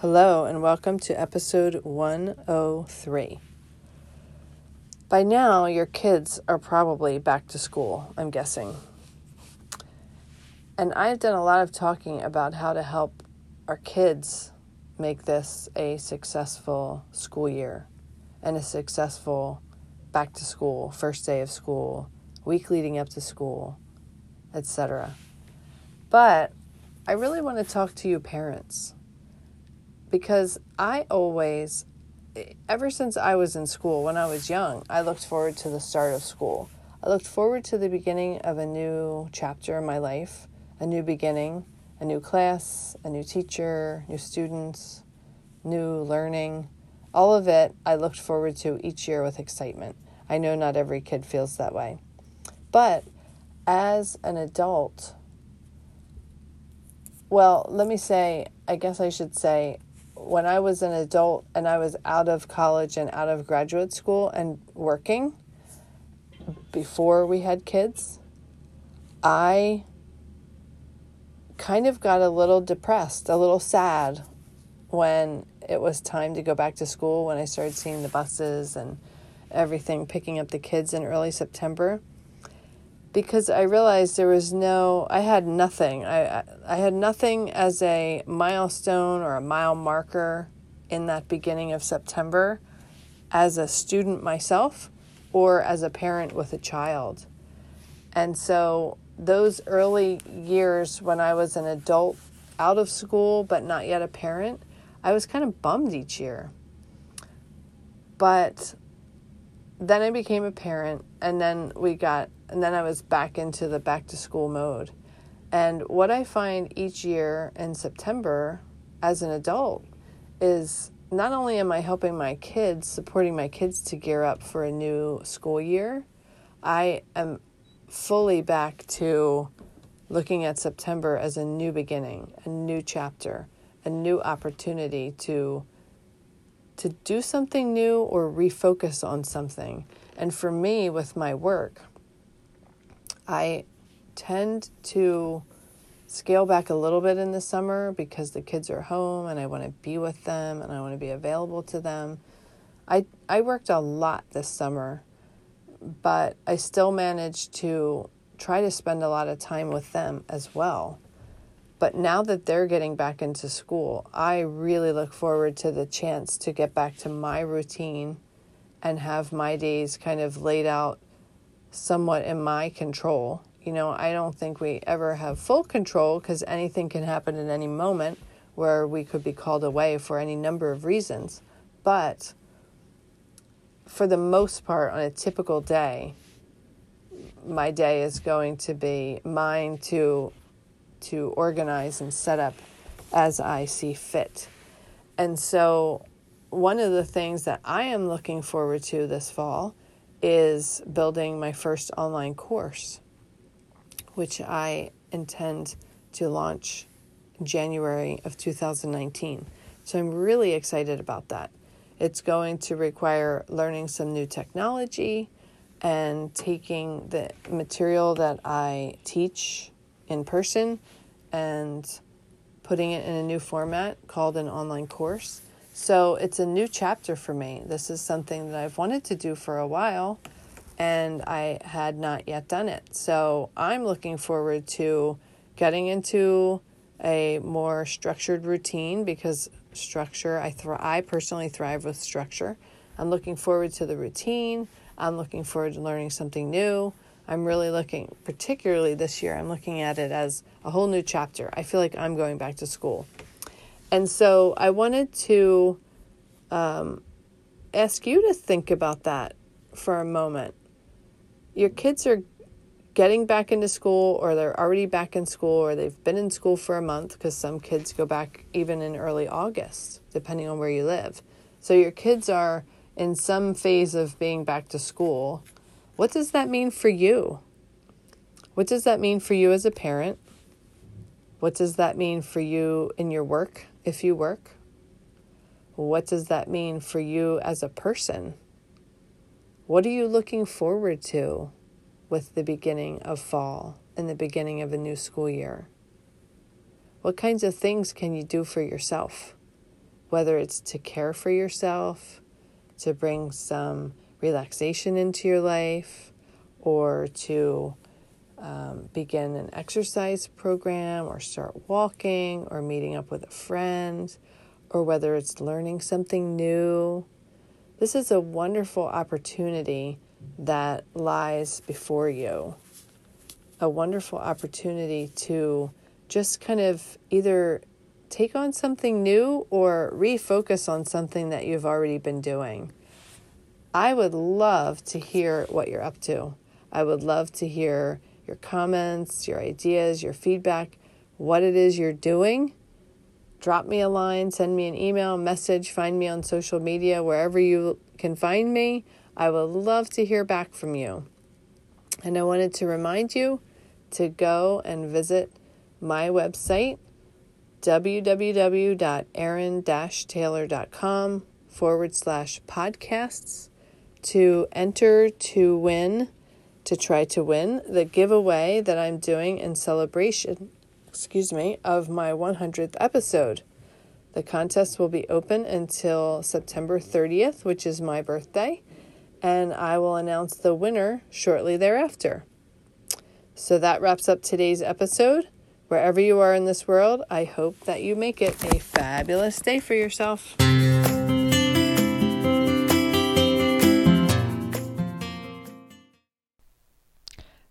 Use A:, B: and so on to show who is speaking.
A: Hello, and welcome to episode 103. By now, your kids are probably back to school, I'm guessing. And I've done a lot of talking about how to help our kids make this a successful school year and a successful back to school, first day of school, week leading up to school, etc. But I really want to talk to you parents because I always, ever since I was in school, when I was young, I looked forward to the start of school. I looked forward to the beginning of a new chapter in my life, a new beginning, a new class, a new teacher, new students, new learning. All of it I looked forward to each year with excitement. I know not every kid feels that way. But as an adult, well, let me say, I guess I should say, when I was an adult and I was out of college and out of graduate school and working before we had kids, I kind of got a little depressed, a little sad when it was time to go back to school, when I started seeing the buses and everything picking up the kids in early September because I realized there was no, I had nothing. I, I had nothing as a milestone or a mile marker in that beginning of September as a student myself or as a parent with a child. And so those early years when I was an adult out of school but not yet a parent, I was kind of bummed each year. But then I became a parent and then we got and then I was back into the back to school mode. And what I find each year in September as an adult is not only am I helping my kids, supporting my kids to gear up for a new school year, I am fully back to looking at September as a new beginning, a new chapter, a new opportunity to to do something new or refocus on something. And for me with my work, I tend to scale back a little bit in the summer because the kids are home and I want to be with them and I want to be available to them. I I worked a lot this summer, but I still managed to try to spend a lot of time with them as well. But now that they're getting back into school, I really look forward to the chance to get back to my routine and have my days kind of laid out somewhat in my control. You know, I don't think we ever have full control because anything can happen at any moment where we could be called away for any number of reasons. But for the most part, on a typical day, my day is going to be mine to to organize and set up as I see fit. And so one of the things that I am looking forward to this fall is building my first online course, which I intend to launch January of 2019. So I'm really excited about that. It's going to require learning some new technology and taking the material that I teach in person and putting it in a new format called an online course so it's a new chapter for me. This is something that I've wanted to do for a while and I had not yet done it. So I'm looking forward to getting into a more structured routine because structure, I, th- I personally thrive with structure. I'm looking forward to the routine. I'm looking forward to learning something new. I'm really looking, particularly this year, I'm looking at it as a whole new chapter. I feel like I'm going back to school. And so I wanted to um, ask you to think about that for a moment. Your kids are getting back into school, or they're already back in school, or they've been in school for a month because some kids go back even in early August, depending on where you live. So your kids are in some phase of being back to school. What does that mean for you? What does that mean for you as a parent? What does that mean for you in your work, if you work? What does that mean for you as a person? What are you looking forward to with the beginning of fall and the beginning of a new school year? What kinds of things can you do for yourself? Whether it's to care for yourself, to bring some relaxation into your life, or to um, begin an exercise program, or start walking, or meeting up with a friend or whether it's learning something new. This is a wonderful opportunity that lies before you. A wonderful opportunity to just kind of either take on something new or refocus on something that you've already been doing. I would love to hear what you're up to. I would love to hear your comments, your ideas, your feedback, what it is you're doing drop me a line, send me an email, message, find me on social media, wherever you can find me. I would love to hear back from you. And I wanted to remind you to go and visit my website, www.erin-taylor.com forward slash podcasts, to enter to win, to try to win the giveaway that I'm doing in celebration excuse me, of my 100th episode. The contest will be open until September 30th, which is my birthday, and I will announce the winner shortly thereafter. So that wraps up today's episode. Wherever you are in this world, I hope that you make it a fabulous day for yourself.